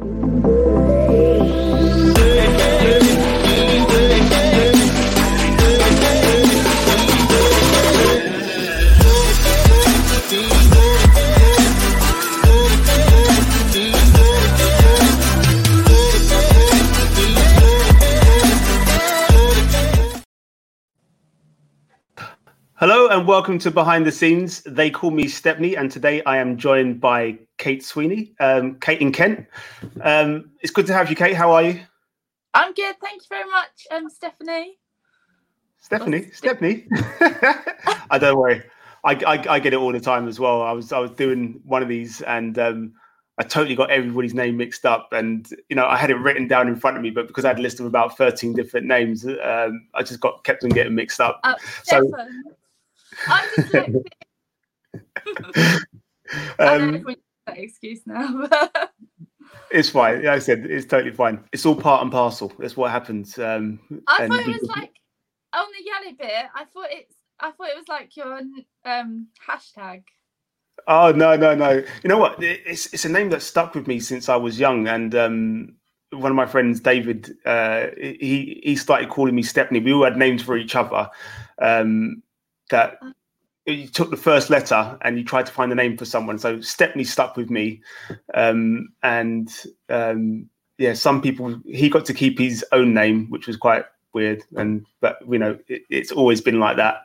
Hello and welcome to Behind the Scenes. They call me Stepney, and today I am joined by Kate Sweeney, um, Kate in Kent. Um, it's good to have you, Kate. How are you? I'm good, thank you very much, um, Stephanie. Stephanie, Stephanie. I don't worry. I, I, I get it all the time as well. I was I was doing one of these and um, I totally got everybody's name mixed up, and you know I had it written down in front of me, but because I had a list of about thirteen different names, um, I just got kept on getting mixed up. Uh, So- I'm dyslexic. Um, if we need that excuse now. it's fine. Like I said it's totally fine. It's all part and parcel. That's what happens. Um, I and thought it was like on the yellow bit. I thought it's. I thought it was like your um hashtag. Oh no, no, no! You know what? It's it's a name that stuck with me since I was young, and um, one of my friends, David, uh, he he started calling me Stepney. We all had names for each other. Um, that you took the first letter and you tried to find a name for someone. So Stepney stuck with me, um, and um, yeah, some people he got to keep his own name, which was quite weird. And but you know, it, it's always been like that.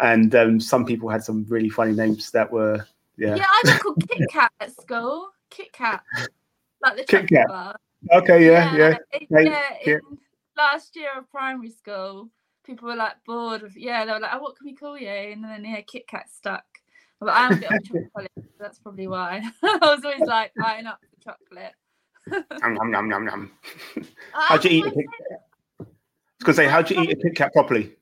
And um, some people had some really funny names that were Yeah, yeah. I was called Kit Kat at school. Kit Kat, like the Kit Kat. bar. Okay, yeah, yeah. yeah, yeah. in last year of primary school, people were like bored of yeah, they were like, oh, what can we call you? And then yeah, Kit Kat stuck. But I'm a bit of chocolate, so that's probably why. I was always like eyeing up the chocolate. Nom, nom, nom, nom, How'd you eat a Kit Kat? I was going to say, how'd you eat a Kit Kat properly?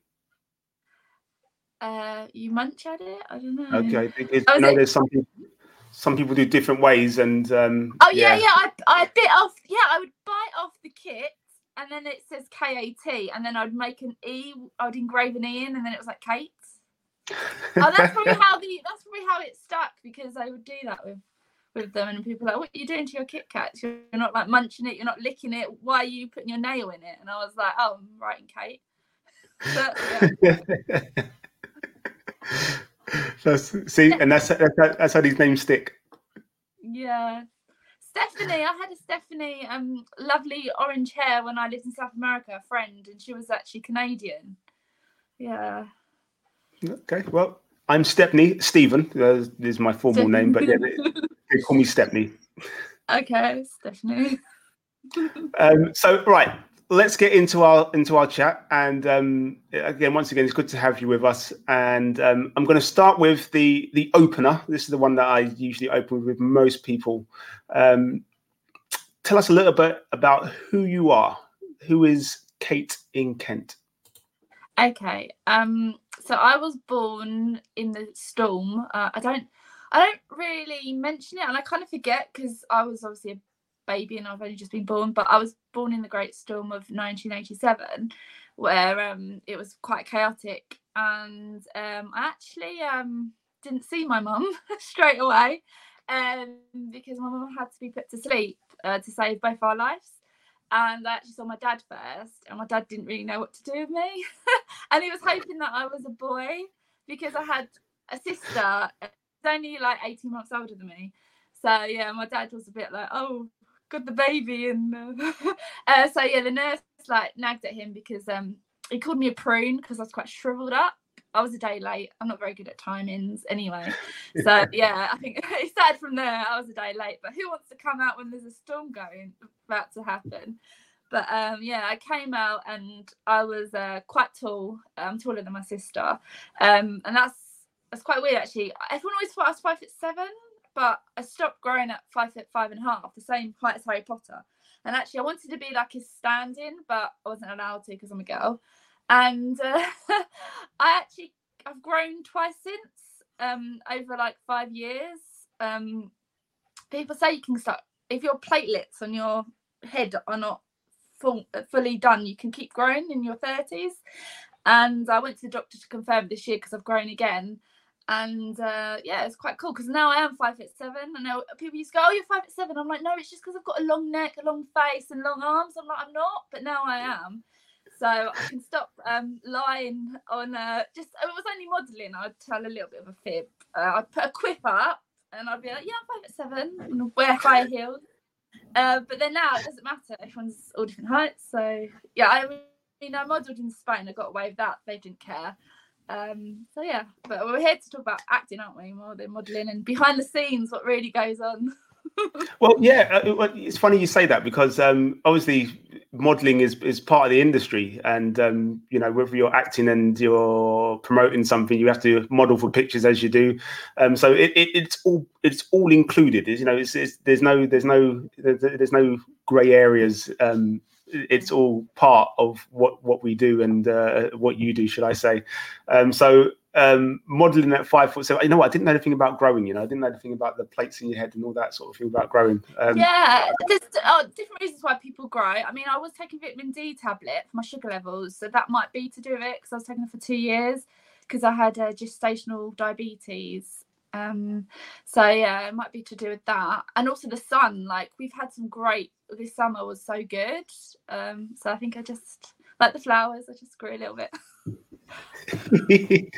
Uh, you munch at it? I don't know. Okay, because Oh, I know there's some people, some people do different ways, and um, Oh yeah, yeah. I I bit off. Yeah, I would bite off the kit, and then it says K A T, and then I'd make an E. I'd engrave an E in, and then it was like Kate. Oh, that's probably how the that's probably how it stuck because I would do that with with them, and people were like, "What are you doing to your Kit Kats? You're not like munching it. You're not licking it. Why are you putting your nail in it?" And I was like, "Oh, I'm writing Kate." But, that's, see, and that's, that's that's how these names stick. Yeah. Stephanie, I had a Stephanie, um, lovely orange hair when I lived in South America, a friend, and she was actually Canadian. Yeah. Okay, well, I'm Stepney Stephen. Uh, is my formal name, but yeah, they, they call me Stepney. okay, Stephanie. Um, so, right, let's get into our into our chat. And um, again, once again, it's good to have you with us. And um, I'm going to start with the the opener. This is the one that I usually open with most people. Um, tell us a little bit about who you are. Who is Kate in Kent? Okay. Um. So I was born in the storm. Uh, I don't. I don't really mention it, and I kind of forget because I was obviously a baby and I've only just been born. But I was born in the Great Storm of 1987, where um it was quite chaotic, and um I actually um didn't see my mum straight away, um because my mum had to be put to sleep uh, to save both our lives and I actually saw my dad first, and my dad didn't really know what to do with me, and he was hoping that I was a boy because I had a sister, only like eighteen months older than me. So yeah, my dad was a bit like, "Oh, got the baby," and uh, uh, so yeah, the nurse like nagged at him because um he called me a prune because I was quite shriveled up. I was a day late. I'm not very good at timings anyway. So yeah, I think it started from there. I was a day late, but who wants to come out when there's a storm going about to happen? But um, yeah, I came out and I was uh, quite tall, um, taller than my sister, um, and that's that's quite weird actually. Everyone always thought I was five foot seven, but I stopped growing at five foot five and a half, the same height as Harry Potter. And actually, I wanted to be like his stand-in, but I wasn't allowed to because I'm a girl. And uh, I actually I've grown twice since um, over like five years. Um, people say you can start if your platelets on your head are not full, fully done, you can keep growing in your thirties. And I went to the doctor to confirm this year because I've grown again. And uh, yeah, it's quite cool because now I am five foot seven. I know people used to go, "Oh, you're five foot seven. I'm like, no, it's just because I've got a long neck, a long face, and long arms. I'm like, I'm not, but now I am. So I can stop um, lying on uh, just. It was only modelling. I'd tell a little bit of a fib. Uh, I'd put a quip up, and I'd be like, yeah, I'm five foot seven, and wear high heels. Uh, but then now it doesn't matter. Everyone's all different heights. So yeah, I mean, I modelled in Spain. I got away with that. They didn't care. Um, so yeah, but we're here to talk about acting, aren't we? More than modelling and behind the scenes, what really goes on. well, yeah, uh, it's funny you say that because um, obviously modeling is is part of the industry, and um, you know whether you're acting and you're promoting something, you have to model for pictures as you do. Um, so it, it, it's all it's all included. It's, you know, it's, it's, there's no there's no there's no grey areas um, it's all part of what what we do and uh, what you do, should I say? Um, so um, modeling at five foot seven. You know what? I didn't know anything about growing. You know, I didn't know anything about the plates in your head and all that sort of thing about growing. Um, yeah, there's oh, different reasons why people grow. I mean, I was taking vitamin D tablet for my sugar levels, so that might be to do with it because I was taking it for two years because I had uh, gestational diabetes um, so yeah, it might be to do with that, and also the sun. Like we've had some great. This summer was so good. Um, so I think I just like the flowers. I just grew a little bit.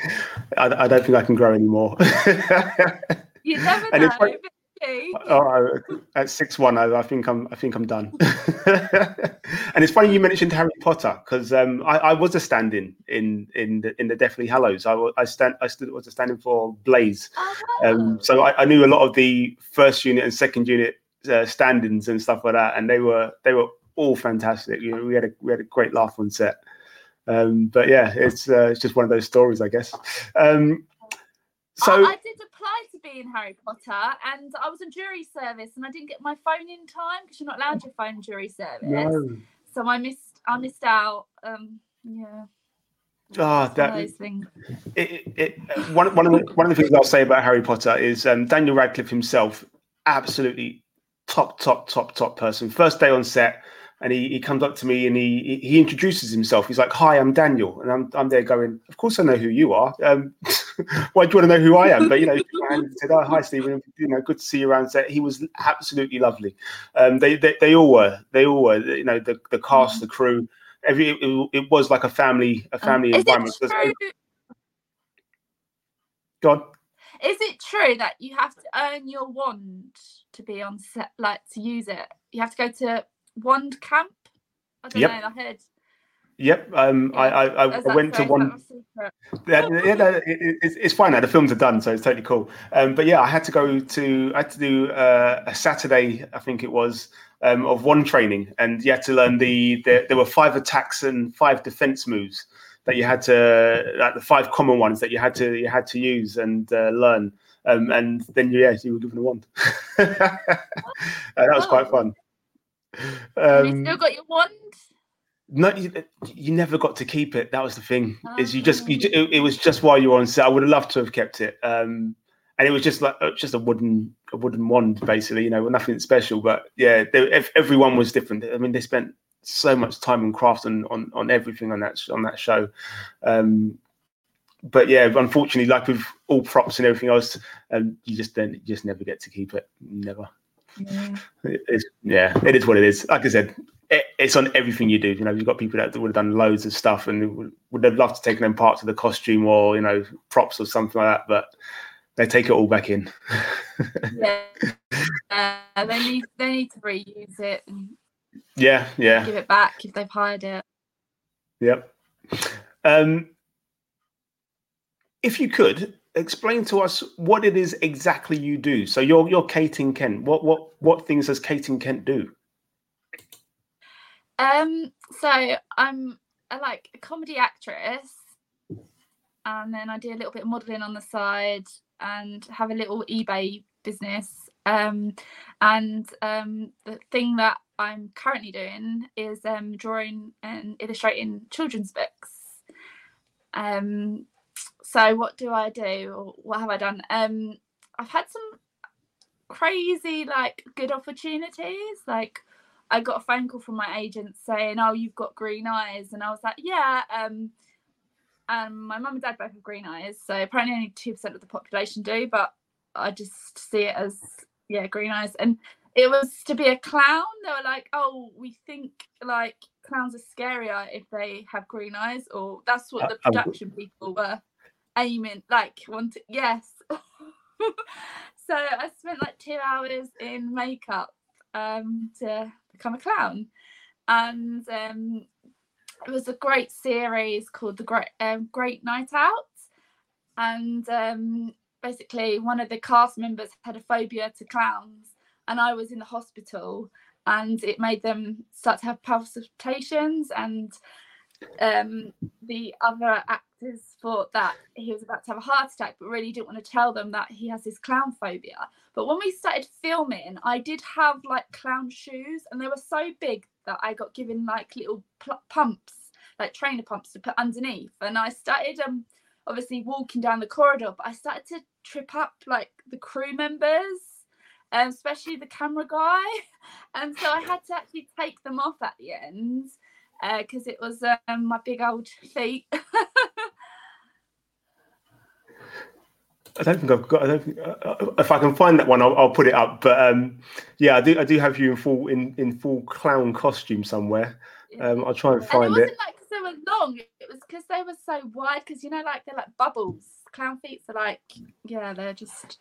I, I, don't think I can grow anymore. you never know. Oh, at six one, I, I, think I'm. I think I'm done. and it's funny you mentioned Harry Potter because um, I, I, was a stand-in in in the, in the Deathly Hallows. I, I stand. I stood was a stand-in for Blaise. Oh. Um, so I, I, knew a lot of the first unit and second unit uh, stand-ins and stuff like that, and they were they were all fantastic. You know, we had a we had a great laugh on set. Um, but yeah, it's uh, it's just one of those stories, I guess. Um, so I, I, did apply to be in Harry Potter, and I was on jury service, and I didn't get my phone in time because you're not allowed your phone jury service. No. So I missed. I missed out. Um, yeah. Oh, that it, it, it, one, one of the one of the things I'll say about Harry Potter is um, Daniel Radcliffe himself, absolutely top, top, top, top person. First day on set, and he, he comes up to me and he he introduces himself. He's like, "Hi, I'm Daniel," and I'm I'm there going, "Of course I know who you are. Um, why do you want to know who I am?" But you know, and said, "Oh, hi, Stephen. You know, good to see you around." Set. He was absolutely lovely. Um, they, they they all were. They all were. You know, the the cast, mm. the crew. Every it, it was like a family a um, family um, environment. Go on. Is it true that you have to earn your wand to be on set, like to use it? You have to go to wand camp. I don't yep. know. I heard. Yep, um, yeah. I, I, I went to one. Yeah, yeah no, it, it's, it's fine now. The films are done, so it's totally cool. Um, but yeah, I had to go to. I had to do uh, a Saturday, I think it was, um, of one training, and you had to learn the, the. There were five attacks and five defense moves that you had to, like the five common ones that you had to you had to use and uh, learn. Um, and then yeah, you were given a wand. uh, that was quite fun. Um, you still got your wand? No, you, you, never got to keep it. That was the thing. Oh. Is you just you, it, it, was just while you were on set. I would have loved to have kept it. Um, and it was just like uh, just a wooden a wooden wand, basically. You know, nothing special. But yeah, they, everyone was different. I mean, they spent so much time and craft on on, on everything on that on that show. Um, but yeah, unfortunately, like with all props and everything else, um, you just then you just never get to keep it. Never. Yeah. It's, yeah, it is what it is. Like I said, it, it's on everything you do. You know, you've got people that would have done loads of stuff and would, would have loved to take them parts of the costume or you know props or something like that, but they take it all back in. yeah, uh, they need they need to reuse it. Yeah, yeah. Give it back if they've hired it. Yep. Um, if you could explain to us what it is exactly you do. So you're you're Kate Kent. What what what things does Kate Kent do? Um, so I'm a, like a comedy actress, and then I do a little bit of modelling on the side, and have a little eBay business. Um, and um, the thing that I'm currently doing is um, drawing and illustrating children's books. Um, so what do I do or what have I done? Um, I've had some crazy like good opportunities. Like I got a phone call from my agent saying, "Oh, you've got green eyes," and I was like, "Yeah." Um, Um, my mum and dad both have green eyes, so apparently only two percent of the population do, but I just see it as yeah, green eyes. And it was to be a clown. They were like, "Oh, we think like clowns are scarier if they have green eyes," or that's what uh, the production people were aiming, like wanted. Yes. so I spent like two hours in makeup um, to become a clown, and um, it was a great series called the Great um, Great Night Out, and um, basically one of the cast members had a phobia to clowns, and I was in the hospital, and it made them start to have palpitations, and um, the other actors thought that he was about to have a heart attack, but really didn't want to tell them that he has this clown phobia. But when we started filming, I did have like clown shoes, and they were so big that I got given like little pl- pumps, like trainer pumps to put underneath. And I started um obviously walking down the corridor, but I started to trip up like the crew members, um, especially the camera guy. And so I had to actually take them off at the end because uh, it was um, my big old feet. I don't think I've got. I don't think uh, uh, if I can find that one, I'll, I'll put it up. But um, yeah, I do. I do have you in full in, in full clown costume somewhere. Um, I'll try and find and it. Wasn't like because they were long. It was because they were so wide. Because you know, like they're like bubbles. Clown feet are like yeah, they're just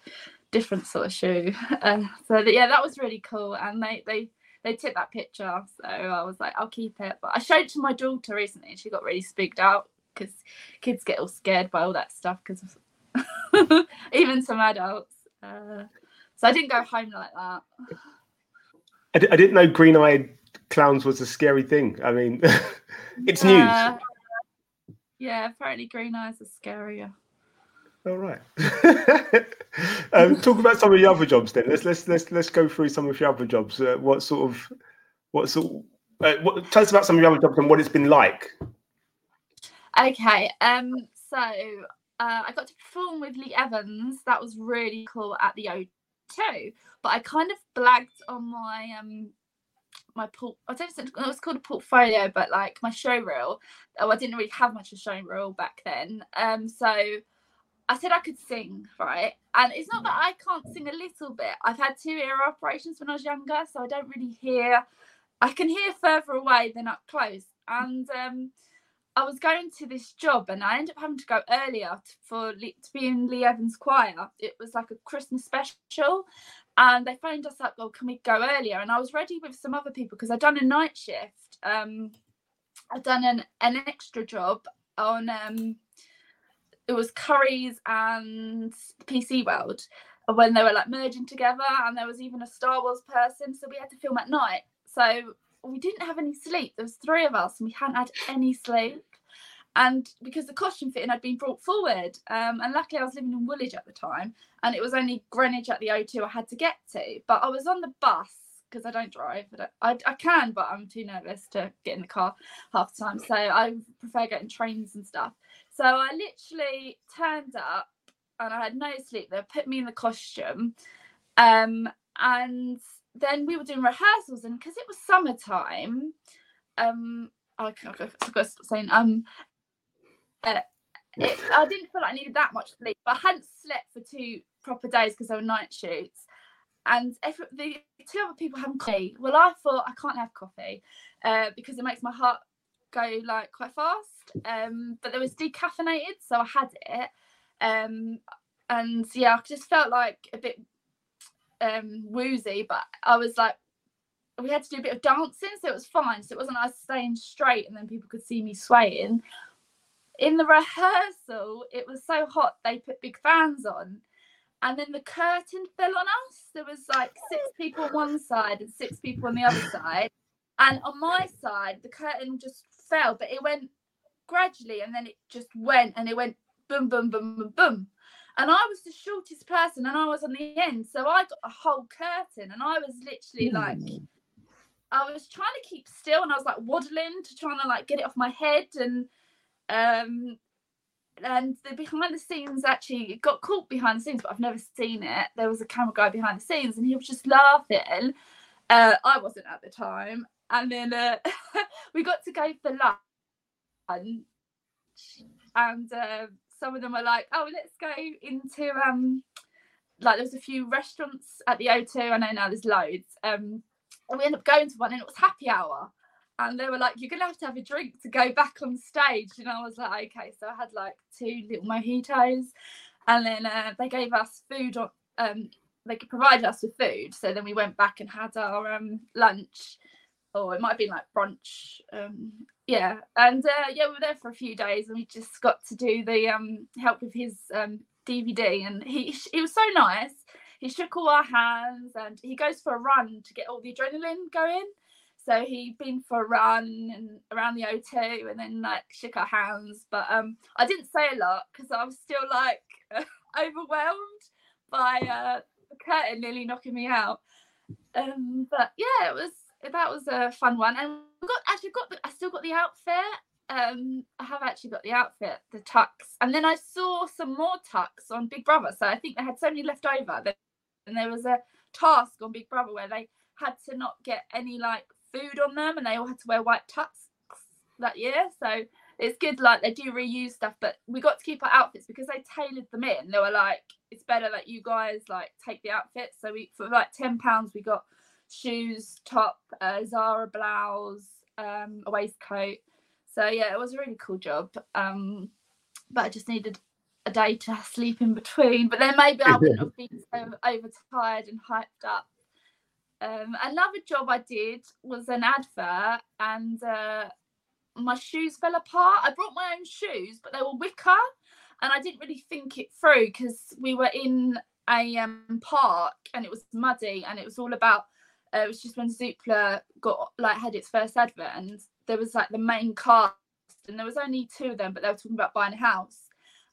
different sort of shoe. Uh, so yeah, that was really cool. And they they they took that picture, so I was like, I'll keep it. But I showed it to my daughter recently, and she got really spooked out because kids get all scared by all that stuff because even some adults. Uh, so I didn't go home like that. I d- I didn't know green eyed clowns was a scary thing. I mean, it's yeah. news. Yeah, apparently green eyes are scarier. All right. um, talk about some of your other jobs then. Let's let's let's let's go through some of your other jobs. Uh, what sort of what sort? Uh, what, tell us about some of your other jobs and what it's been like. Okay. Um. So uh, I got to perform with Lee Evans. That was really cool at the O2. But I kind of blagged on my um my port. I don't know it was called a portfolio, but like my show reel. Oh, I didn't really have much of a show reel back then. Um, so I said I could sing, right? And it's not that I can't sing a little bit. I've had two ear operations when I was younger, so I don't really hear. I can hear further away than up close. And um, I was going to this job and I ended up having to go earlier for to be in Lee Evans' choir. It was like a Christmas special, and they phoned us up. Well, can we go earlier? And I was ready with some other people because I'd done a night shift. Um, I'd done an an extra job on um, it was Currys and PC World when they were like merging together, and there was even a Star Wars person, so we had to film at night. So we didn't have any sleep. There was three of us, and we hadn't had any sleep and because the costume fitting had been brought forward um, and luckily i was living in woolwich at the time and it was only greenwich at the o2 i had to get to but i was on the bus because i don't drive don't, I, I, can but i'm too nervous to get in the car half the time so i prefer getting trains and stuff so i literally turned up and i had no sleep they put me in the costume um, and then we were doing rehearsals and because it was summertime um I, I, saying um uh, it, I didn't feel like I needed that much sleep, but I hadn't slept for two proper days because they were night shoots. And if the two other people having coffee, well, I thought I can't have coffee uh, because it makes my heart go like quite fast. Um, but there was decaffeinated, so I had it. Um, and yeah, I just felt like a bit um, woozy, but I was like, we had to do a bit of dancing, so it was fine. So it wasn't like staying straight and then people could see me swaying in the rehearsal, it was so hot they put big fans on. And then the curtain fell on us. There was like six people on one side and six people on the other side. And on my side, the curtain just fell, but it went gradually and then it just went and it went boom, boom, boom, boom, boom. And I was the shortest person and I was on the end. So I got a whole curtain and I was literally like, I was trying to keep still and I was like waddling to trying to like get it off my head. And um, and the behind the scenes actually got caught behind the scenes, but I've never seen it. There was a camera guy behind the scenes, and he was just laughing. Uh, I wasn't at the time, and then uh, we got to go for lunch, and uh, some of them were like, "Oh, let's go into um." Like there was a few restaurants at the O2. I know now there's loads. Um, and we ended up going to one, and it was happy hour and they were like, "You're gonna have to have a drink to go back on stage." And I was like, "Okay." So I had like two little mojitos, and then uh, they gave us food on. Um, they could provide us with food, so then we went back and had our um, lunch, or it might have been like brunch. Um, yeah, and uh, yeah, we were there for a few days, and we just got to do the um, help with his um, DVD, and he he was so nice. He shook all our hands, and he goes for a run to get all the adrenaline going. So he'd been for a run and around the O2 and then like shook our hands. But um I didn't say a lot because I was still like overwhelmed by uh the curtain nearly knocking me out. Um but yeah, it was that was a fun one. And we got actually got the, I still got the outfit. Um I have actually got the outfit, the tux. And then I saw some more tux on Big Brother. So I think they had so many left over that and there was a task on Big Brother where they had to not get any like food on them and they all had to wear white tux that year. So it's good, like they do reuse stuff, but we got to keep our outfits because they tailored them in. They were like, it's better that you guys like take the outfits. So we for like ten pounds we got shoes, top, uh, Zara blouse, um, a waistcoat. So yeah, it was a really cool job. Um, but I just needed a day to sleep in between. But then maybe I wouldn't have been so overtired and hyped up um, another job I did was an advert, and uh, my shoes fell apart. I brought my own shoes, but they were wicker, and I didn't really think it through because we were in a um, park and it was muddy, and it was all about. Uh, it was just when Zoopla got like had its first advert, and there was like the main cast, and there was only two of them, but they were talking about buying a house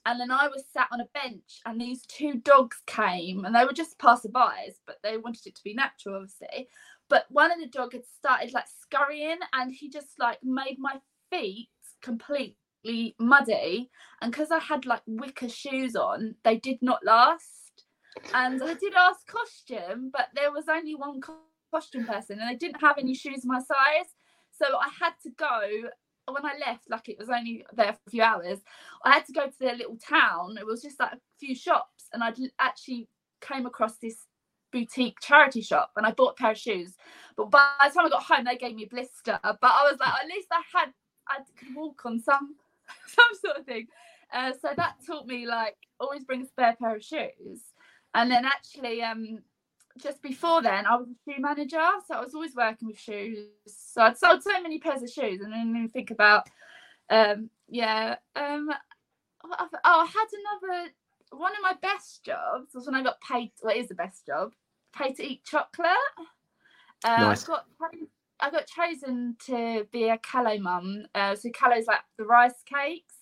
and then I was sat on a bench, and these two dogs came, and they were just passerbys, but they wanted it to be natural, obviously. But one of the dog had started like scurrying, and he just like made my feet completely muddy. And because I had like wicker shoes on, they did not last. And I did ask costume, but there was only one costume person, and they didn't have any shoes my size. So I had to go when I left, like it was only there for a few hours, I had to go to their little town. It was just like a few shops, and I actually came across this boutique charity shop, and I bought a pair of shoes. But by the time I got home, they gave me blister. But I was like, at least I had, I could walk on some, some sort of thing. Uh, so that taught me like always bring a spare pair of shoes. And then actually, um, just before then, I was a shoe manager, so I was always working with shoes. So I'd sold so many pairs of shoes, and then think about, um, yeah, um, oh, I had another one of my best jobs was when I got paid. What is the best job? Paid to eat chocolate. Uh, nice. I got I got chosen to be a Kallo mum. Uh, so Kallo's like the rice cakes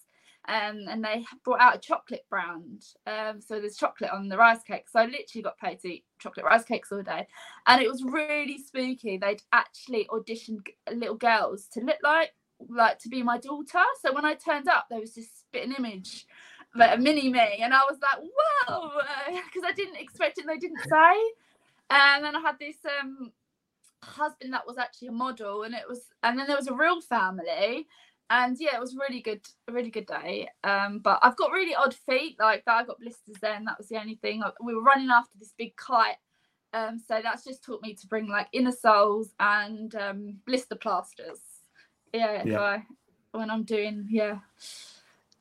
um, and they brought out a chocolate brand. Um, so there's chocolate on the rice cake. So I literally got paid to eat chocolate rice cakes all day, and it was really spooky. They'd actually auditioned little girls to look like like to be my daughter. So when I turned up, there was this spitting image, like a mini me, and I was like, whoa, because I didn't expect it. And They didn't say. And then I had this um husband that was actually a model and it was and then there was a real family and yeah, it was really good, a really good day. Um, but I've got really odd feet like that. I got blisters then. That was the only thing. We were running after this big kite, um, so that's just taught me to bring like inner soles and um, blister plasters. Yeah, yeah. I, when I'm doing yeah,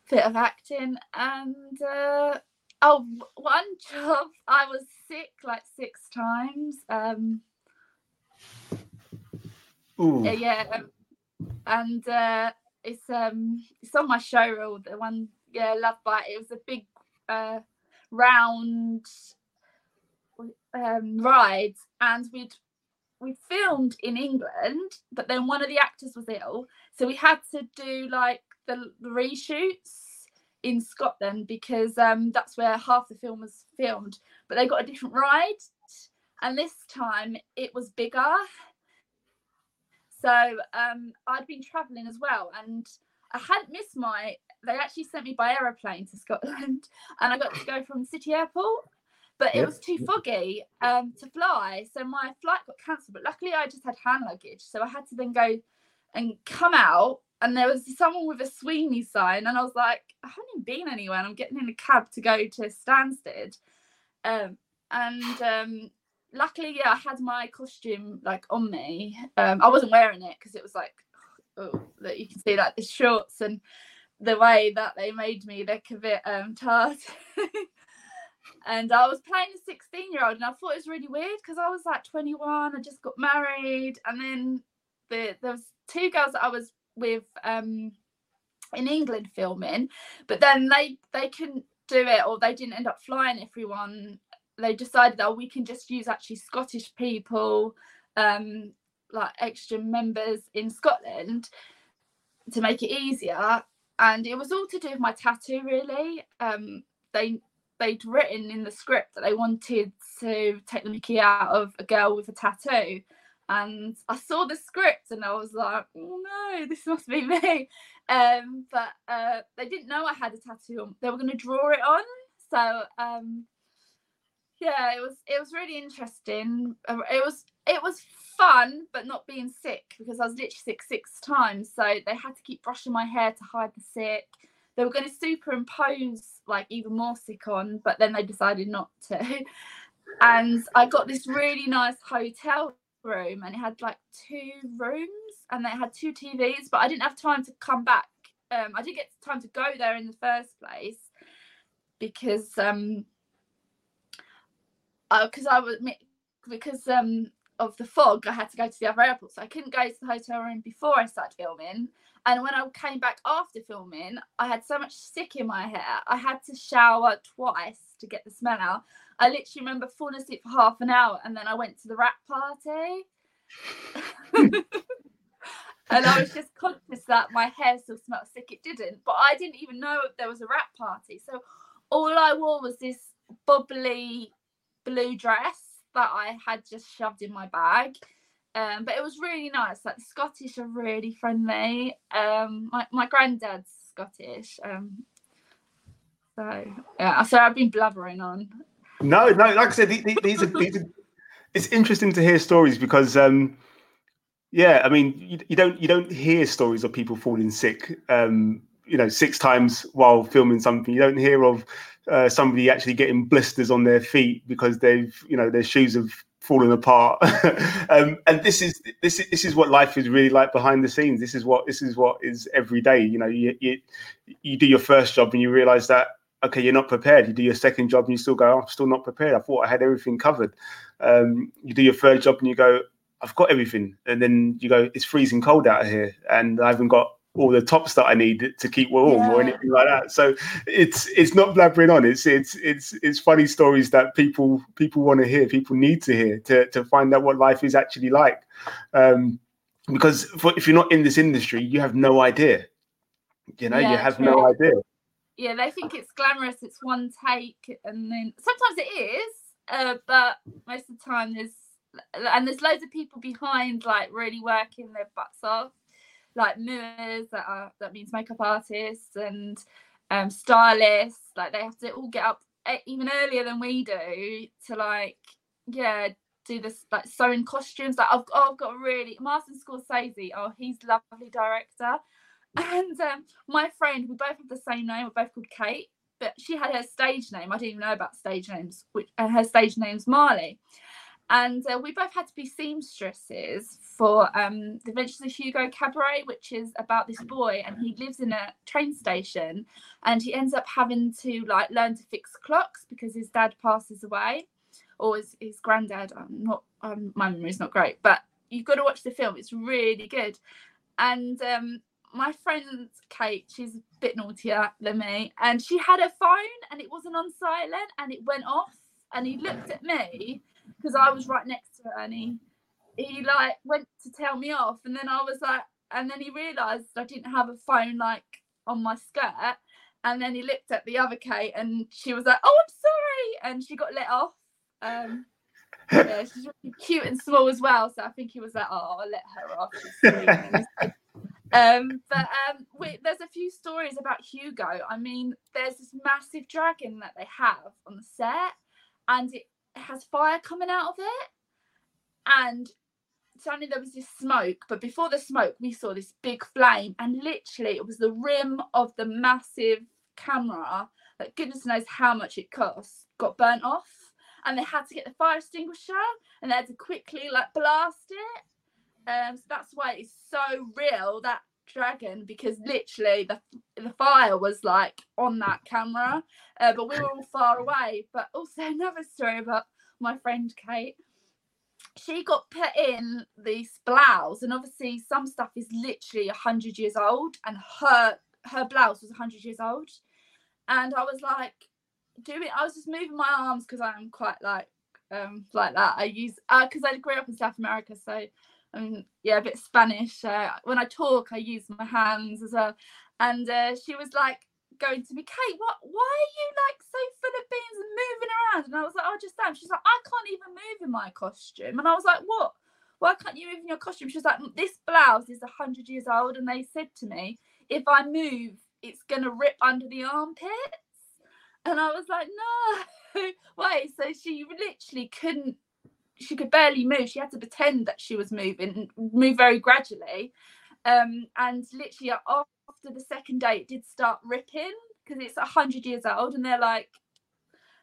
bit of acting and uh, oh, one job I was sick like six times. Um, Ooh. Yeah, um, and uh, it's um it's on my show reel the one yeah love bite. It was a big uh round um ride and we'd we filmed in england but then one of the actors was ill so we had to do like the, the reshoots in scotland because um that's where half the film was filmed but they got a different ride and this time it was bigger so um, I'd been traveling as well, and I hadn't missed my. They actually sent me by aeroplane to Scotland, and I got to go from City Airport, but it was too foggy um, to fly, so my flight got cancelled. But luckily, I just had hand luggage, so I had to then go and come out and there was someone with a Sweeney sign, and I was like, I haven't even been anywhere, and I'm getting in a cab to go to Stansted. Um, and um, luckily, yeah, I had my costume like on me. Um, I wasn't wearing it because it was like, oh, that you can see like the shorts and the way that they made me look a bit um tired. and I was playing a 16 year old, and I thought it was really weird because I was like 21, I just got married, and then the there was two girls that I was with um in England filming, but then they they couldn't do it or they didn't end up flying everyone. They decided that oh, we can just use actually Scottish people, um, like extra members in Scotland to make it easier. And it was all to do with my tattoo, really. Um, they they'd written in the script that they wanted to take the Mickey out of a girl with a tattoo and I saw the script and I was like, oh no, this must be me. Um, but uh, they didn't know I had a tattoo on. They were going to draw it on. So um, yeah, it was it was really interesting. Uh, it was it was fun, but not being sick because I was literally sick six times. So they had to keep brushing my hair to hide the sick. They were going to superimpose like even more sick on, but then they decided not to. And I got this really nice hotel room and it had like two rooms and they had two TVs, but I didn't have time to come back. Um, I didn't get time to go there in the first place because um, because I, I was because um of the fog, I had to go to the other airport, so I couldn't go to the hotel room before I started filming. And when I came back after filming, I had so much stick in my hair. I had to shower twice to get the smell out. I literally remember falling asleep for half an hour and then I went to the wrap party. and I was just conscious that my hair still smelled sick. It didn't, but I didn't even know there was a wrap party. So all I wore was this bubbly blue dress that I had just shoved in my bag. Um, but it was really nice. Like the Scottish are really friendly. Um, my my granddad's Scottish. Um, so yeah, so I've been blubbering on. No, no. Like I said, these, are, these are. It's interesting to hear stories because, um, yeah, I mean, you, you don't you don't hear stories of people falling sick. Um, you know, six times while filming something. You don't hear of uh, somebody actually getting blisters on their feet because they've, you know, their shoes have fallen apart. um, and this is this is this is what life is really like behind the scenes. This is what this is what is every day. You know, you you, you do your first job and you realize that okay, you're not prepared. You do your second job and you still go, oh, I'm still not prepared. I thought I had everything covered. Um, you do your third job and you go, I've got everything. And then you go, it's freezing cold out here and I haven't got all the tops that I need to keep warm yeah. or anything like that. So it's it's not blabbering on. It's it's it's it's funny stories that people people want to hear, people need to hear to to find out what life is actually like. Um, because for, if you're not in this industry, you have no idea. You know, yeah, you have true. no idea yeah, they think it's glamorous. It's one take, and then sometimes it is, uh, but most of the time there's and there's loads of people behind, like really working their butts off, like mirrors that are that means makeup artists and um, stylists. Like they have to all get up even earlier than we do to like yeah do this like sewing costumes. Like I've, oh, I've got really Martin Scorsese. Oh, he's lovely director and um, my friend, we both have the same name. We're both called Kate, but she had her stage name. I didn't even know about stage names, which and her stage name's Marley. And uh, we both had to be seamstresses for um, the Adventures of Hugo Cabret, which is about this boy, and he lives in a train station, and he ends up having to like learn to fix clocks because his dad passes away, or his, his granddad. I'm not, um, my memory's not great, but you've got to watch the film. It's really good. And um, my friend Kate, she's a bit naughtier than me, and she had her phone and it wasn't on silent and it went off. And he looked at me because I was right next to her and he he like went to tell me off. And then I was like, and then he realised I didn't have a phone like on my skirt. And then he looked at the other Kate and she was like, Oh, I'm sorry. And she got let off. Um yeah, she's really cute and small as well. So I think he was like, Oh, I'll let her off. Um, but um, there's a few stories about Hugo. I mean, there's this massive dragon that they have on the set, and it has fire coming out of it. And suddenly there was this smoke, but before the smoke, we saw this big flame, and literally it was the rim of the massive camera that goodness knows how much it cost got burnt off, and they had to get the fire extinguisher and they had to quickly like blast it. Um, so that's why it's so real that dragon because literally the the fire was like on that camera, uh, but we were all far away. But also another story about my friend Kate. She got put in these blouse and obviously some stuff is literally 100 years old and her her blouse was 100 years old. And i was like doing i was just moving my arms because i'm quite like um like that. I use uh because i grew up in south america so um yeah a bit spanish uh, when i talk i use my hands as well and uh, she was like going to me, Kate, what why are you like so full of beans and moving around? And I was like, oh, just am. She's like, I can't even move in my costume. And I was like, what? Why can't you move in your costume? She's like, this blouse is 100 years old. And they said to me, if I move, it's to rip under the armpits. And I was like, no, wait. So she literally couldn't, she could barely move. She had to pretend that she was moving, move very gradually. Um, and literally after the second day, it did start ripping because it's 100 years old. And they're like,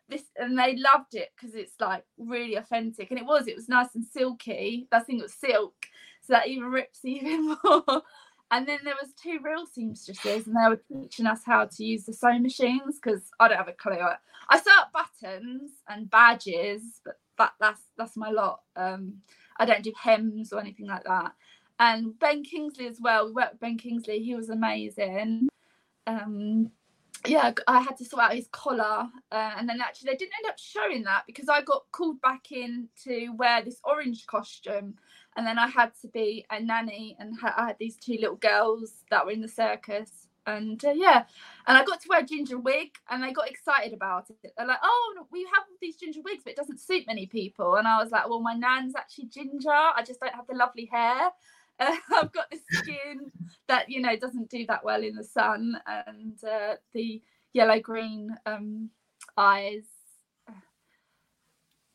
this and they loved it because it's like really authentic and it was it was nice and silky that thing was silk so that even rips even more and then there was two real seamstresses and they were teaching us how to use the sewing machines because i don't have a clue i sew up buttons and badges but that that's that's my lot. Um i don't do hems or anything like that. And ben kingsley as well we worked with ben kingsley he was amazing. Um yeah, I had to sort out his collar, uh, and then actually they didn't end up showing that because I got called back in to wear this orange costume, and then I had to be a nanny, and ha- I had these two little girls that were in the circus, and uh, yeah, and I got to wear a ginger wig, and they got excited about it. They're like, "Oh, we have these ginger wigs, but it doesn't suit many people," and I was like, "Well, my nan's actually ginger. I just don't have the lovely hair." Uh, I've got the skin that you know doesn't do that well in the sun, and uh, the yellow green um, eyes.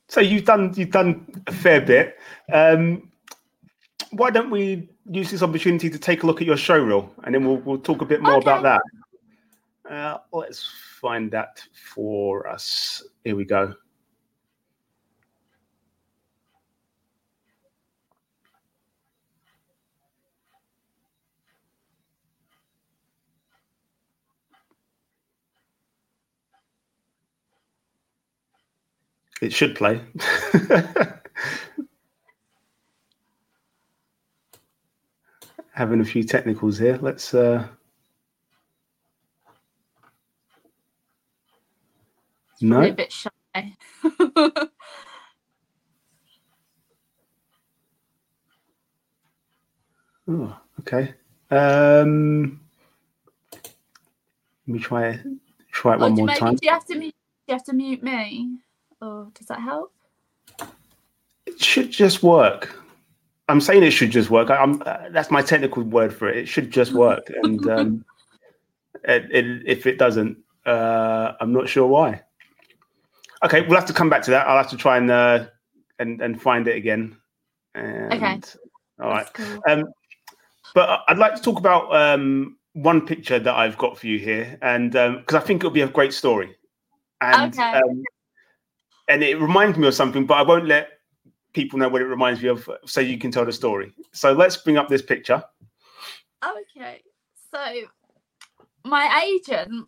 So you've done you've done a fair bit. Um, why don't we use this opportunity to take a look at your show reel, and then we'll we'll talk a bit more okay. about that. Uh, let's find that for us. Here we go. It should play. Having a few technicals here. Let's. Uh... No. A bit shy. oh, okay. Um, let me try try it oh, one more time. Do you have to mute? Do you have to mute me? or does that help? It should just work. I'm saying it should just work. I, am uh, that's my technical word for it. It should just work, and um, it, it, if it doesn't, uh, I'm not sure why. Okay, we'll have to come back to that. I'll have to try and uh, and and find it again. And, okay. All right. Cool. Um, but I'd like to talk about um, one picture that I've got for you here, and because um, I think it'll be a great story. And okay. um, and it reminds me of something, but I won't let people know what it reminds me of, so you can tell the story. So let's bring up this picture. Okay, so my agent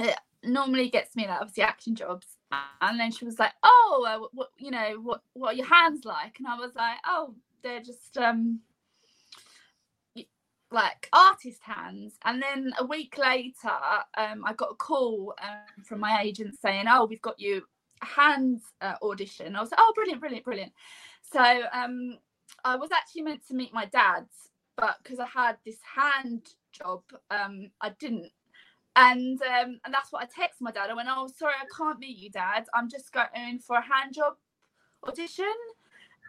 uh, normally gets me like obviously action jobs, and then she was like, "Oh, uh, what you know, what what are your hands like?" And I was like, "Oh, they're just um." like artist hands and then a week later um, i got a call um, from my agent saying oh we've got you hands uh, audition. I was like, oh, brilliant, brilliant, brilliant. So um, I was actually meant to meet my dad's, but because I had this hand job, um, I didn't. And um, and that's what I texted my dad. I went, oh, sorry, I can't meet you, dad. I'm just going for a hand job audition.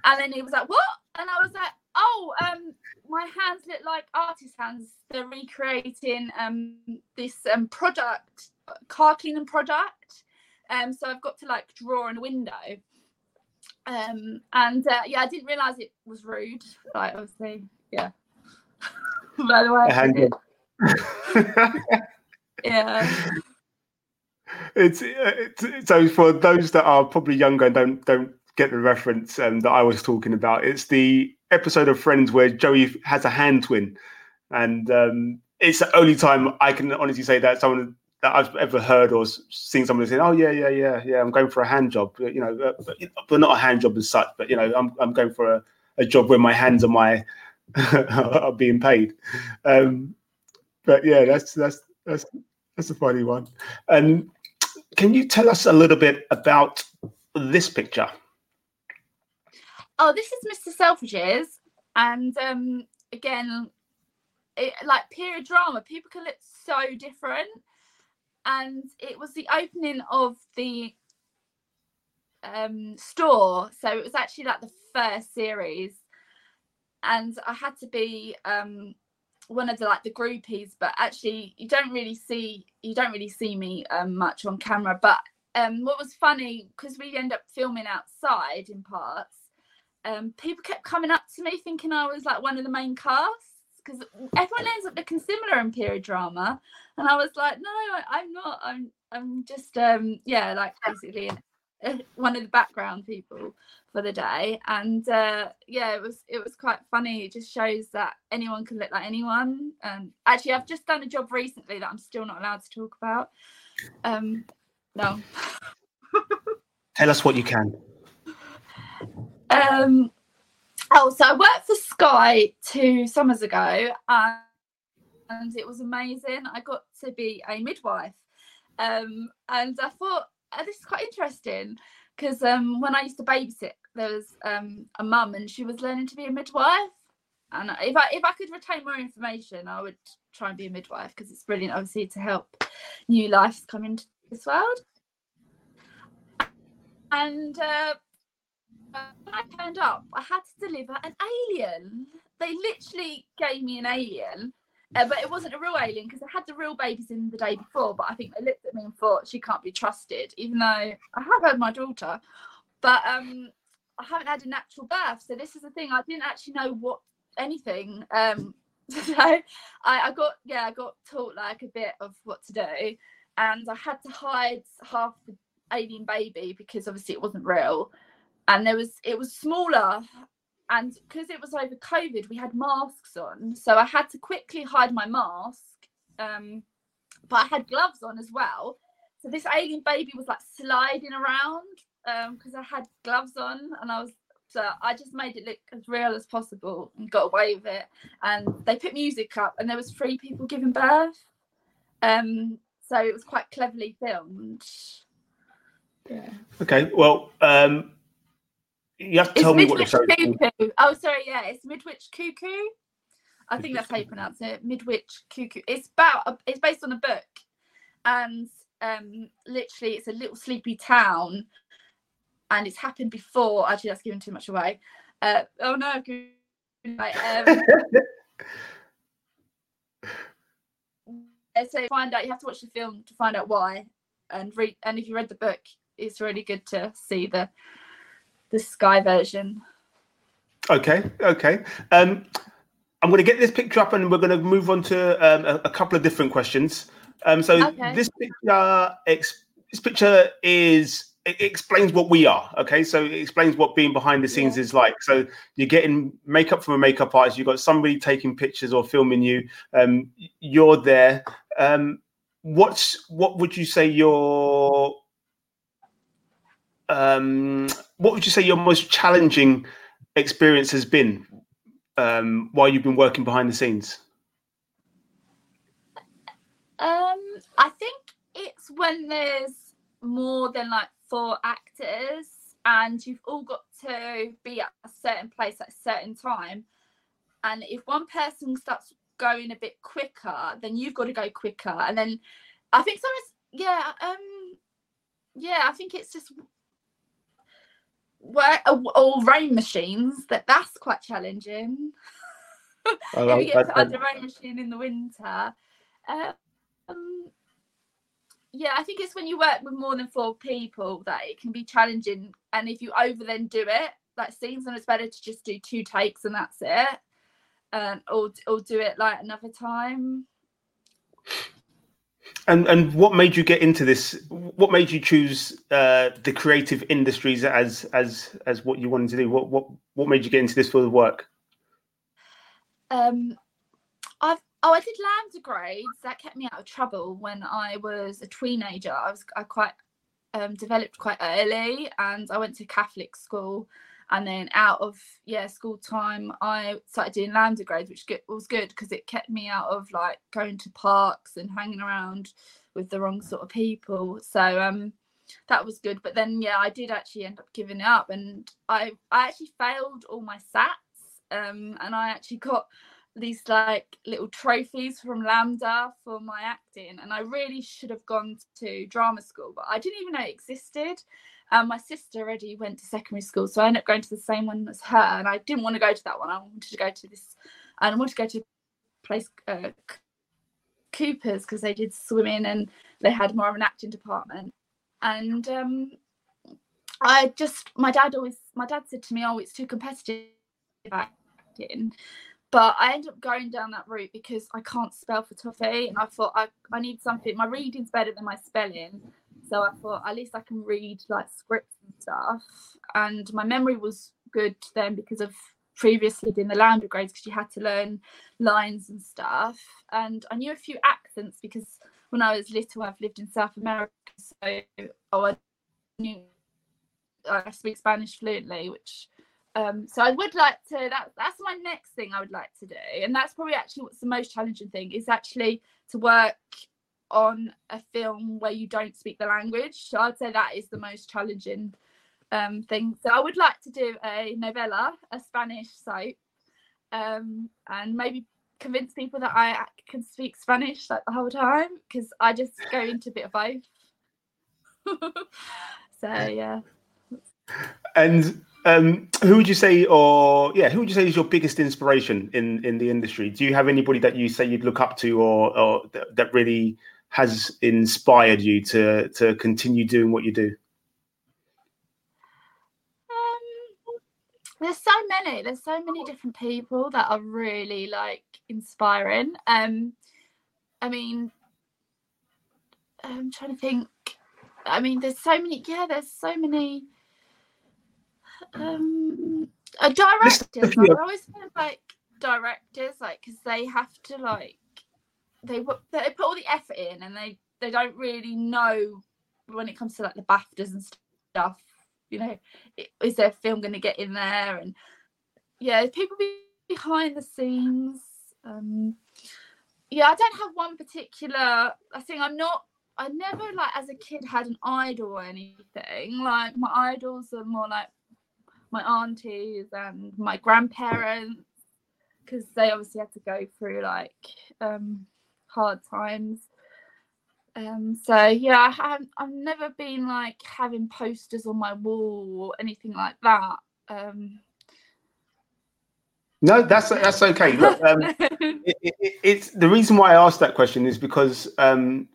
And then he was like, what? And I was like, oh, um, my hands look like artist hands. They're recreating um this um product, car cleaning product. Um, so I've got to like draw in a window. Um, and uh, yeah, I didn't realize it was rude. Like, obviously, yeah. By the way, A hand job. yeah. it's, it's so for those that are probably younger and don't don't get the reference um, that I was talking about. It's the episode of Friends where Joey has a hand twin, and um, it's the only time I can honestly say that someone that I've ever heard or seen somebody saying, "Oh yeah, yeah, yeah, yeah, I'm going for a hand job," you know, uh, but, but not a hand job as such, but you know, I'm I'm going for a, a job where my hands are my are being paid. Um, but yeah, that's that's that's that's a funny one. And can you tell us a little bit about this picture? Oh, this is Mr. Selfridges, and um, again, it, like period drama, people can look so different, and it was the opening of the um store, so it was actually like the first series, and I had to be um one of the like the groupies, but actually you don't really see you don't really see me um, much on camera, but um what was funny because we end up filming outside in parts um, people kept coming up to me thinking I was like one of the main casts because everyone ends up looking similar in period drama, and I was like, no, I, I'm not. I'm I'm just um yeah, like basically one of the background people for the day, and uh, yeah, it was it was quite funny. It just shows that anyone can look like anyone. And actually, I've just done a job recently that I'm still not allowed to talk about. Um, no. Tell us what you can. Um, oh, so I worked for Sky two summers ago, and, and it was amazing. I got to be a midwife, um, and I thought oh, this is quite interesting because um, when I used to babysit, there was um, a mum, and she was learning to be a midwife. And if I if I could retain more information, I would try and be a midwife because it's brilliant, obviously, to help new lives come into this world. And uh, when I turned up, I had to deliver an alien. They literally gave me an alien, uh, but it wasn't a real alien because I had the real babies in the day before. But I think they looked at me and thought she can't be trusted, even though I have had my daughter, but um, I haven't had a natural birth. So this is the thing. I didn't actually know what anything. Um, so I, I got yeah, I got taught like a bit of what to do, and I had to hide half the alien baby because obviously it wasn't real and there was it was smaller and because it was over covid we had masks on. So i had to quickly hide my mask um but i had gloves on as well. So this alien baby was like sliding around um because i had gloves on. And i was so i just made it look as real as possible and got away with it. And they put music up and there was three people giving birth. Um so it was quite cleverly filmed. Yeah. Okay, well, um, you have to tell It's me what the Midwich show is. Oh, sorry, yeah, it's Midwich Cuckoo. I think that's how you pronounce it. Midwich Cuckoo. It's about a, it's based on a book, and um, literally it's a little sleepy town, and it's happened before. Actually, that's giving too much away. Uh, oh no, right, um, so find out you have to watch the film to find out why, and read. And if you read the book, it's really good to see the the Sky version. Okay, okay. Um, I'm going to get this picture up, and we're going to move on to um, a, a couple of different questions. Um, so Okay. this picture, ex- this picture is it explains what we are. Okay, so it explains what being behind the scenes Yeah. is like. So you're getting makeup from a makeup artist. You've got somebody taking pictures or filming you. Um, you're there. Um, what's what would you say your um, what would you say your most challenging experience has been um, while you've been working behind the scenes? Um, I think it's when there's more than like four actors and you've all got to be at a certain place at a certain time. And if one person starts going a bit quicker, then you've got to go quicker. And then I think sometimes, yeah, um, yeah, I think it's just work or rain machines that that's quite challenging. If you get put under rain machine in the winter. Um, yeah, I think it's when you work with more than four people that it can be challenging. And if you over then do it, like seems and it's better to just do two takes and that's it. Um, or or do it like another time. And and what made you get into this? What made you choose uh, the creative industries as as as what you wanted to do? What what what made you get into this field of work? Um, I've oh I did LAMDA grades. That kept me out of trouble when I was a teenager. I was I quite um, developed quite early, and I went to Catholic school and then out of yeah school time i started doing LAMDA grades which was good because it kept me out of like going to parks and hanging around with the wrong sort of people. So um that was good. But then yeah i did actually end up giving it up and i i actually failed all my sats um and i actually got these like little trophies from LAMDA for my acting. And i really should have gone to drama school but i didn't even know it existed um, my sister already went to secondary school, so I ended up going to the same one as her, and I didn't want to go to that one. I wanted to go to this, and I wanted to go to place uh, Cooper's because they did swimming and they had more of an acting department. And um, I just, my dad always, my dad said to me, "Oh, it's too competitive acting." But I ended up going down that route because I can't spell for toffee, and I thought I, I need something. My reading's better than my spelling, so I thought at least I can read like scripts and stuff. And my memory was good then because of previously doing the LAMDA grades because you had to learn lines and stuff. And I knew a few accents because when I was little, I've lived in South America, so oh, I knew I speak Spanish fluently, which um, so I would like to that that's my next thing I would like to do, and that's probably actually what's the most challenging thing is actually to work on a film where you don't speak the language. So I'd say that is the most challenging um, thing. So I would like to do a novella, a Spanish soap, um, and maybe convince people that I can speak Spanish like the whole time because I just go into a bit of both. so yeah. And um, who would you say, or yeah, who would you say is your biggest inspiration in in the industry? Do you have anybody that you say you'd look up to, or or that, that really has inspired you to to continue doing what you do? Um, there's so many. There's so many different people that are really like inspiring. Um, I mean, I'm trying to think. I mean, there's so many. Yeah, there's so many. Um, uh, directors. I always feel like directors, like, because they have to like they they put all the effort in and they they don't really know when it comes to like the BAFTAs and stuff. You know, is their film going to get in there? And yeah, people behind the scenes. Um, yeah, I don't have one particular. I think I'm not. I never like as a kid had an idol or anything. Like my idols are more like my aunties and my grandparents because they obviously had to go through like um hard times. Um, so yeah, I haven't, I've never been like having posters on my wall or anything like that. Um, no, that's that's okay. Look, um, it, it, it's the reason why I asked that question is because um,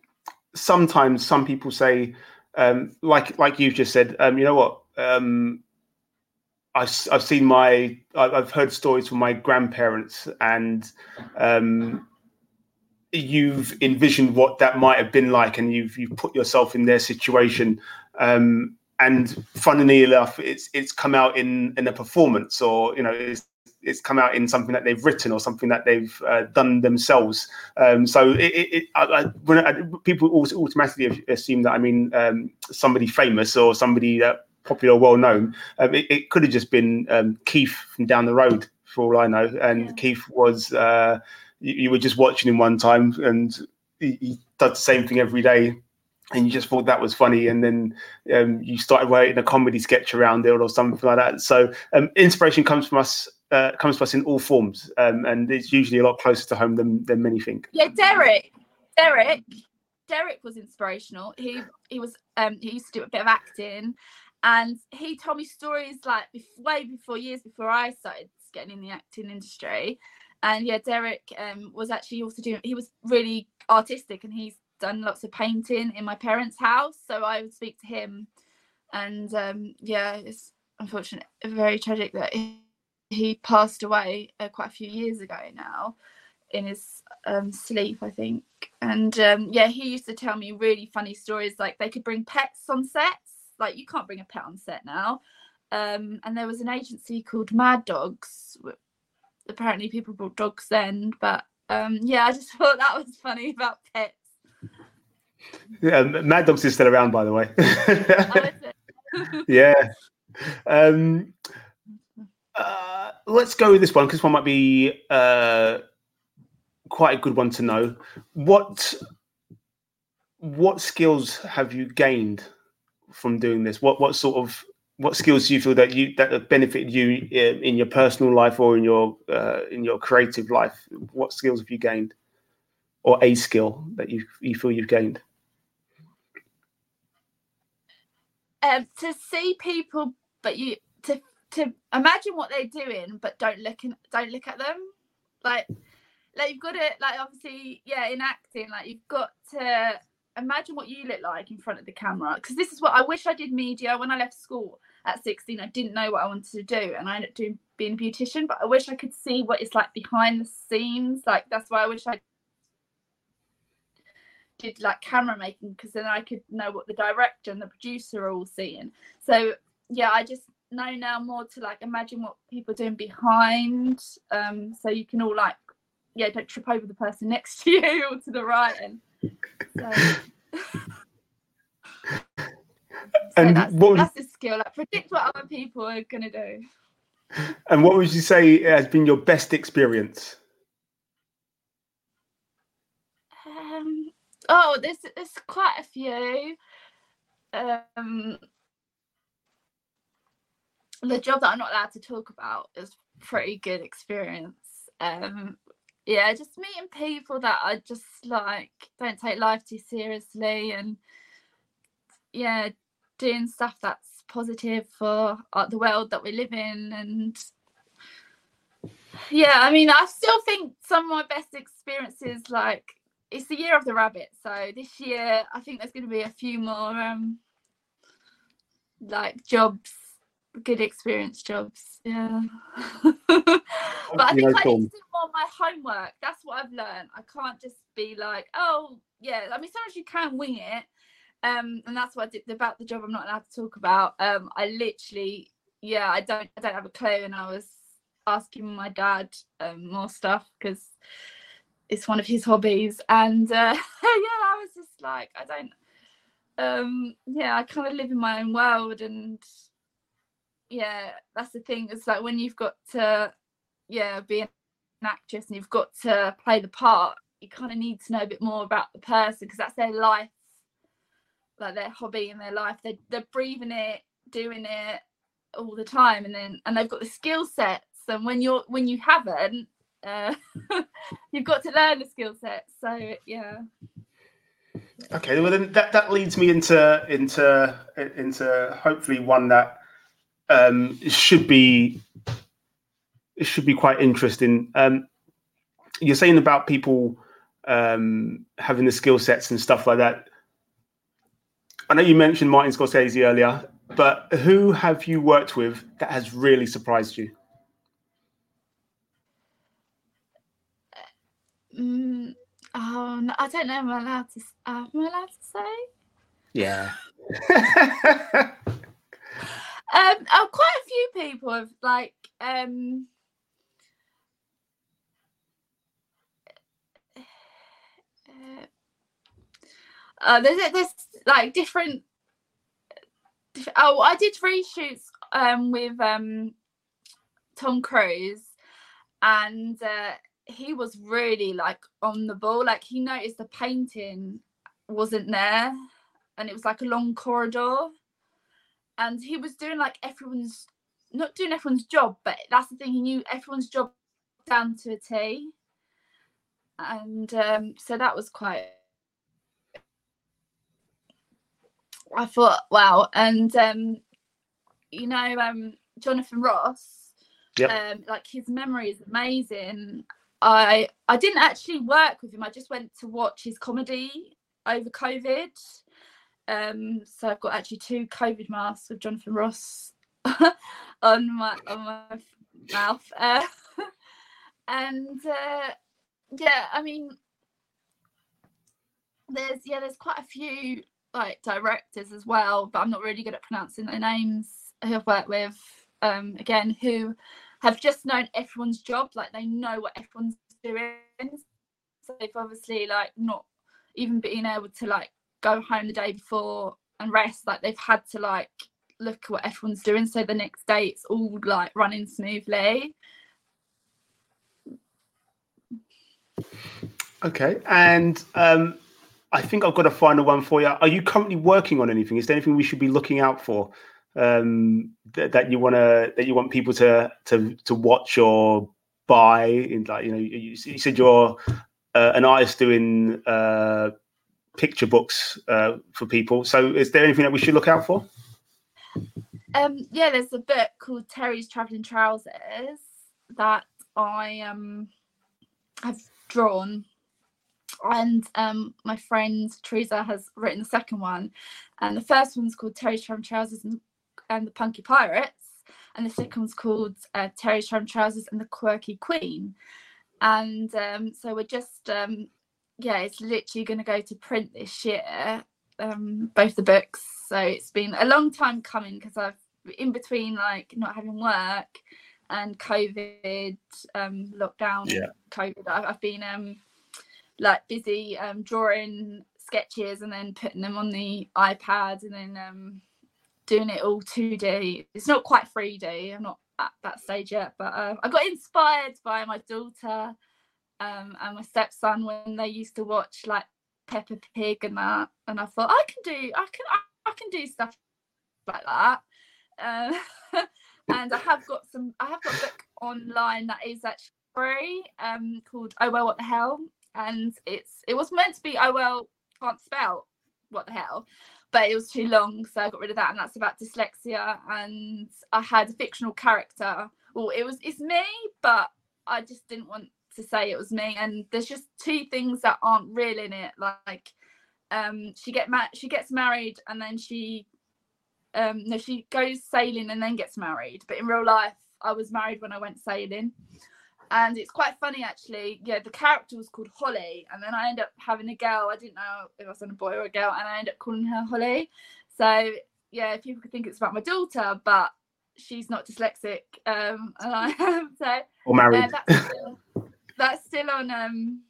sometimes some people say, um, like like you've just said, um, you know what? Um, I've, I've seen my I've heard stories from my grandparents and um, you've envisioned what that might have been like and you've you've put yourself in their situation um, and funnily enough it's it's come out in in a performance or you know it's it's come out in something that they've written or something that they've uh, done themselves. Um, so it, it, it I, I, when I, people also automatically assume that I mean um, somebody famous or somebody that popular, well known. Um, it, could have just been um, Keith from down the road, for all I know. And yeah. Keith was uh, you, you, were just watching him one time and he, he, does the same thing every day. And you just thought that was funny. And then um, you started writing a comedy sketch around it or something like that. So um, inspiration comes from us uh, comes to us in all forms. Um, and it's usually a lot closer to home than, than many think. Yeah derek derek derek was inspirational. He he was um he used to do a bit of acting. And he told me stories like way before years before i started getting in the acting industry and yeah, Derek um, was actually also doing. He was really artistic, and he's done lots of painting in my parents' house, so I would speak to him, and um, yeah, it's unfortunate, very tragic that he, he passed away uh, quite a few years ago now, in his um, sleep, I think. And um, yeah, he used to tell me really funny stories. Like they could bring pets on sets. Like you can't bring a pet on set now. Um, and there was an agency called Mad Dogs. Apparently, people brought dogs then, but um, yeah, I just thought that was funny about pets. Yeah, Mad Dogs is still around, by the way. oh, yeah. Um, uh, let's go with this one because one might be uh, quite a good one to know. What what skills have you gained from doing this? What what sort of what skills do you feel that you that have benefited you in, in your personal life or in your uh, in your creative life? What skills have you gained, or a skill that you you feel you've gained? Um, to see people, but you to to imagine what they're doing, but don't look in, don't look at them. Like like you've got to like obviously yeah in acting like you've got to imagine what you look like in front of the camera because this is what I wish I did media when I left school at 16 I didn't know what I wanted to do and I ended up doing being a beautician but I wish I could see what it's like behind the scenes like that's why I wish I did like camera making because then I could know what the director and the producer are all seeing so yeah I just know now more to like imagine what people are doing behind um so you can all like yeah, don't trip over the person next to you or to the right. And so, and that's, what that's the skill, like predict what other people are gonna do. And what would you say has been your best experience? Um, oh, there's there's quite a few. Um, the job that I'm not allowed to talk about is pretty good experience. Um, yeah, just meeting people that I just like don't take life too seriously and yeah, doing stuff that's positive for uh, the world that we live in and yeah, I mean, I still think some of my best experiences like it's the year of the rabbit, so this year I think there's going to be a few more um like jobs good experience jobs. Yeah. but I think I need to do more my homework. That's what I've learned. I can't just be like, oh yeah. I mean, sometimes you can wing it. Um, and that's what I did about the job I'm not allowed to talk about. Um, I literally, yeah, I don't I don't have a clue and I was asking my dad um, more stuff because it's one of his hobbies and uh, yeah i was just like i don't um yeah i kind of live in my own world and yeah, that's the thing. It's like when you've got to, yeah, be an actress and you've got to play the part, you kind of need to know a bit more about the person because that's their life, like their hobby and their life. They're they're breathing it, doing it all the time, and then and they've got the skill sets. And when you're when you haven't, uh, you've got to learn the skill sets. So yeah. Okay, well then that, that leads me into into into hopefully one that um, should be it should be quite interesting. Um, you're saying about people um, having the skill sets and stuff like that. I know you mentioned Martin Scorsese earlier, but who have you worked with that has really surprised you? Mm, oh, no, I don't know. Am I allowed to? Am I allowed to say? Yeah. Um, oh, quite a few people have like um uh, there's there's like different, oh I did reshoots um with um Tom Cruise and uh, he was really like on the ball like he noticed the painting wasn't there and it was like a long corridor and he was doing like everyone's not doing everyone's job, but that's the thing. He knew everyone's job down to a T, and um, so that was quite. I thought, wow, and um, you know, um, Jonathan Ross, yeah, um, like his memory is amazing. I I didn't actually work with him. I just went to watch his comedy over COVID. Um, so I've got actually two COVID masks with Jonathan Ross on my on my mouth. Uh, and uh, yeah, I mean, there's yeah, there's quite a few like directors as well, but I'm not really good at pronouncing their names who I've worked with. Um, again, who have just known everyone's job, like they know what everyone's doing. So they've obviously like not even being able to like go home the day before and rest, like they've had to like look at what everyone's doing. So the next day it's all like running smoothly. Okay, and um, I think I've got a final one for you. Are you currently working on anything? Is there anything we should be looking out for um, that, that you want to that you want people to to to watch or buy? In like you know, you, you said you're uh, an artist doing uh, picture books uh, for people. So, is there anything that we should look out for? Um, yeah, there's a book called Terry's Traveling Trousers that I um have drawn and um, my friend Teresa has written the second one, and the first one's called Terry's Traveling Trousers and, and the Punky Pirates, and the second one's called uh, Terry's Traveling Trousers and the Quirky Queen, and um, so we're just um, yeah, it's literally going to go to print this year, um, both the books. So it's been a long time coming because I've in between like not having work and COVID um, lockdown, yeah. COVID. I've, I've been um, like busy um, drawing sketches and then putting them on the iPad and then um, doing it all 2D. It's not quite 3D. I'm not at that stage yet, but uh, I got inspired by my daughter um, and my stepson when they used to watch like Peppa Pig and that, and I thought I can do, I can, I, I can do stuff like that. Uh, and I have got some, I have got a book online that is actually free, um, called Oh Well What the Hell, and it's it was meant to be oh well can't spell. What the hell? But it was too long so i got rid of that and that's about dyslexia and i had a fictional character. Well it was it's me but i just didn't want to say it was me and there's just two things that aren't real in it like um she get ma- she gets married and then she um no she goes sailing and then gets married. But in real life i was married when i went sailing and it's quite funny actually. Yeah, the character was called Holly, and then I ended up having a girl. I didn't know if I was on a boy or a girl, and I ended up calling her Holly. So yeah, people could think it's about my daughter, but she's not dyslexic, um, and I am. So or married. that's, still, that's still on um,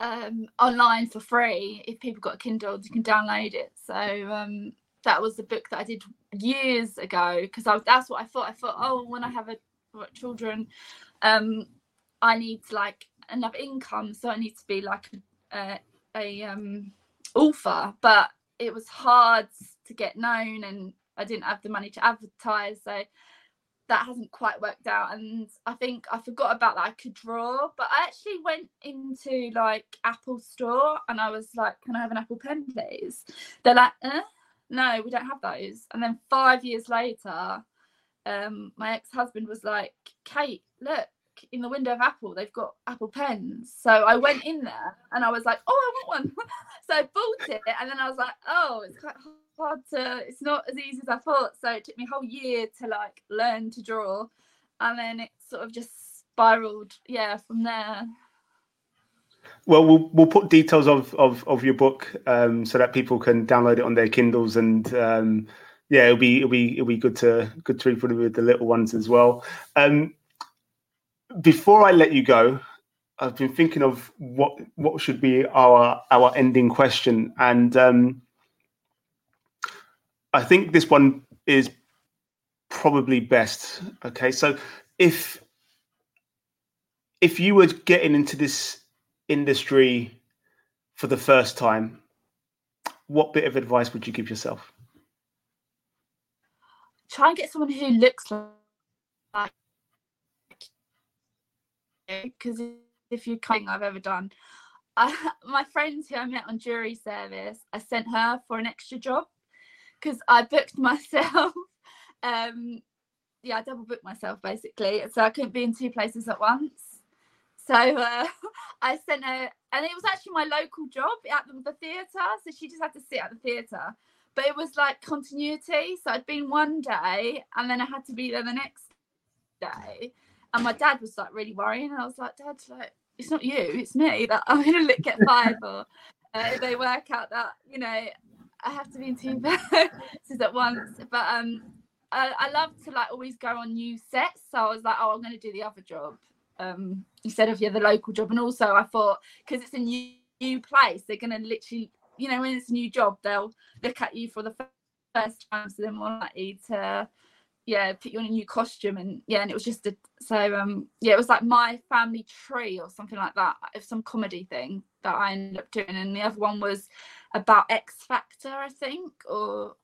um, online for free. If people got a Kindle, you can download it. So um, that was the book that I did years ago because I was, that's what I thought. I thought, oh, when I have a children. Um i need like enough income so i need to be like a, a um author but it was hard to get known and i didn't have the money to advertise so that hasn't quite worked out. And i think i forgot about that i could draw but i actually went into like apple store and i was like can i have an apple pen please? They're like eh? no we don't have those. And then five years later um, my ex-husband was like, Kate, look in the window of Apple, they've got Apple pens. So I went in there and I was like, oh, I want one. so I bought it, and then I was like, oh, it's quite hard to. It's not as easy as I thought. So it took me a whole year to like learn to draw, and then it sort of just spiraled, yeah, from there. Well, we'll we'll put details of of, of your book um, so that people can download it on their Kindles and. Um, yeah, it'll be it'll be it'll be good to good to read with the little ones as well. Um, before I let you go, I've been thinking of what what should be our our ending question, and um, I think this one is probably best. Okay, so if if you were getting into this industry for the first time, what bit of advice would you give yourself? Try and get someone who looks like because if you're coming I've ever done. I, my friends who I met on jury service, I sent her for an extra job because I booked myself. um, yeah, I double booked myself basically, so I couldn't be in two places at once. So uh, I sent her, and it was actually my local job at the, the theatre. So she just had to sit at the theatre. But it was like continuity. So I'd been one day, and then I had to be there the next day. And my dad was like really worrying. And I was like, Dad, like, it's not you, it's me that I'm going to get fired for. Uh, they work out that, you know, I have to be in two places at once. But um, I, I love to like always go on new sets. So I was like, oh, I'm going to do the other job um, instead of yeah, the local job. And also, I thought because it's a new, new place, they're going to literally, you know, when it's a new job, they'll look at you for the first time, so they're more likely to yeah put you on a new costume and yeah and it was just a so um yeah it was like my family tree or something like that of some comedy thing that i ended up doing and the other one was about x factor i think or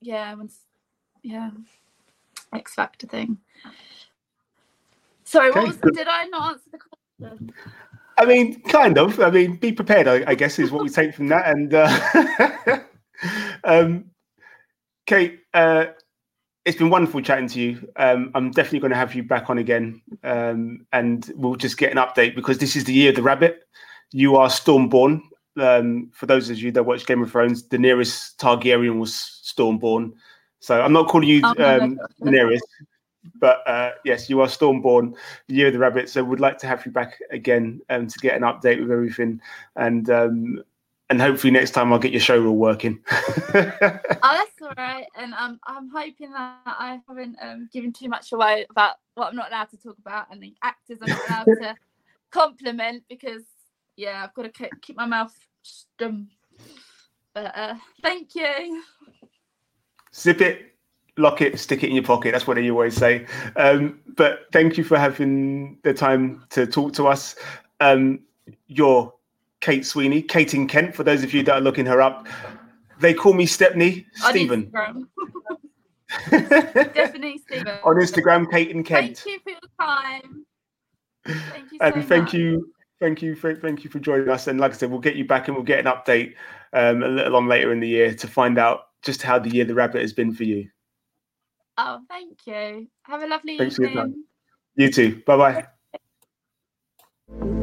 yeah once yeah x factor thing. Sorry what was did i not answer the question i mean kind of i mean be prepared i, I guess is what we take from that and uh um kate uh it's been wonderful chatting to you. Um, I'm definitely going to have you back on again, um, and we'll just get an update because this is the year of the rabbit. You are Stormborn. Um, for those of you that watch Game of Thrones, Daenerys Targaryen was Stormborn. So I'm not calling you oh, um, Daenerys, but uh, yes, you are Stormborn, year of the rabbit. So we'd like to have you back again um, to get an update with everything. And um, and hopefully next time I'll get your show all working. oh, that's all right. And um, I'm hoping that I haven't um, given too much away about what I'm not allowed to talk about and the actors I'm not allowed to compliment because, yeah, I've got to keep my mouth stum. But uh, thank you. Zip it, lock it, stick it in your pocket. That's what they always say. Um, but thank you for having the time to talk to us. Um, your Kate Sweeney, Kate in Kent, for those of you that are looking her up. They call me Stepney Stephen. Definitely Stephen. On Instagram, Kate in Kent. Thank you for your time. Thank you so and thank much. you, thank you for thank you for joining us. And like I said, we'll get you back and we'll get an update um, a little on later in the year to find out just how the year the rabbit has been for you. Oh, thank you. Have a lovely Thanks evening. You too. Bye bye.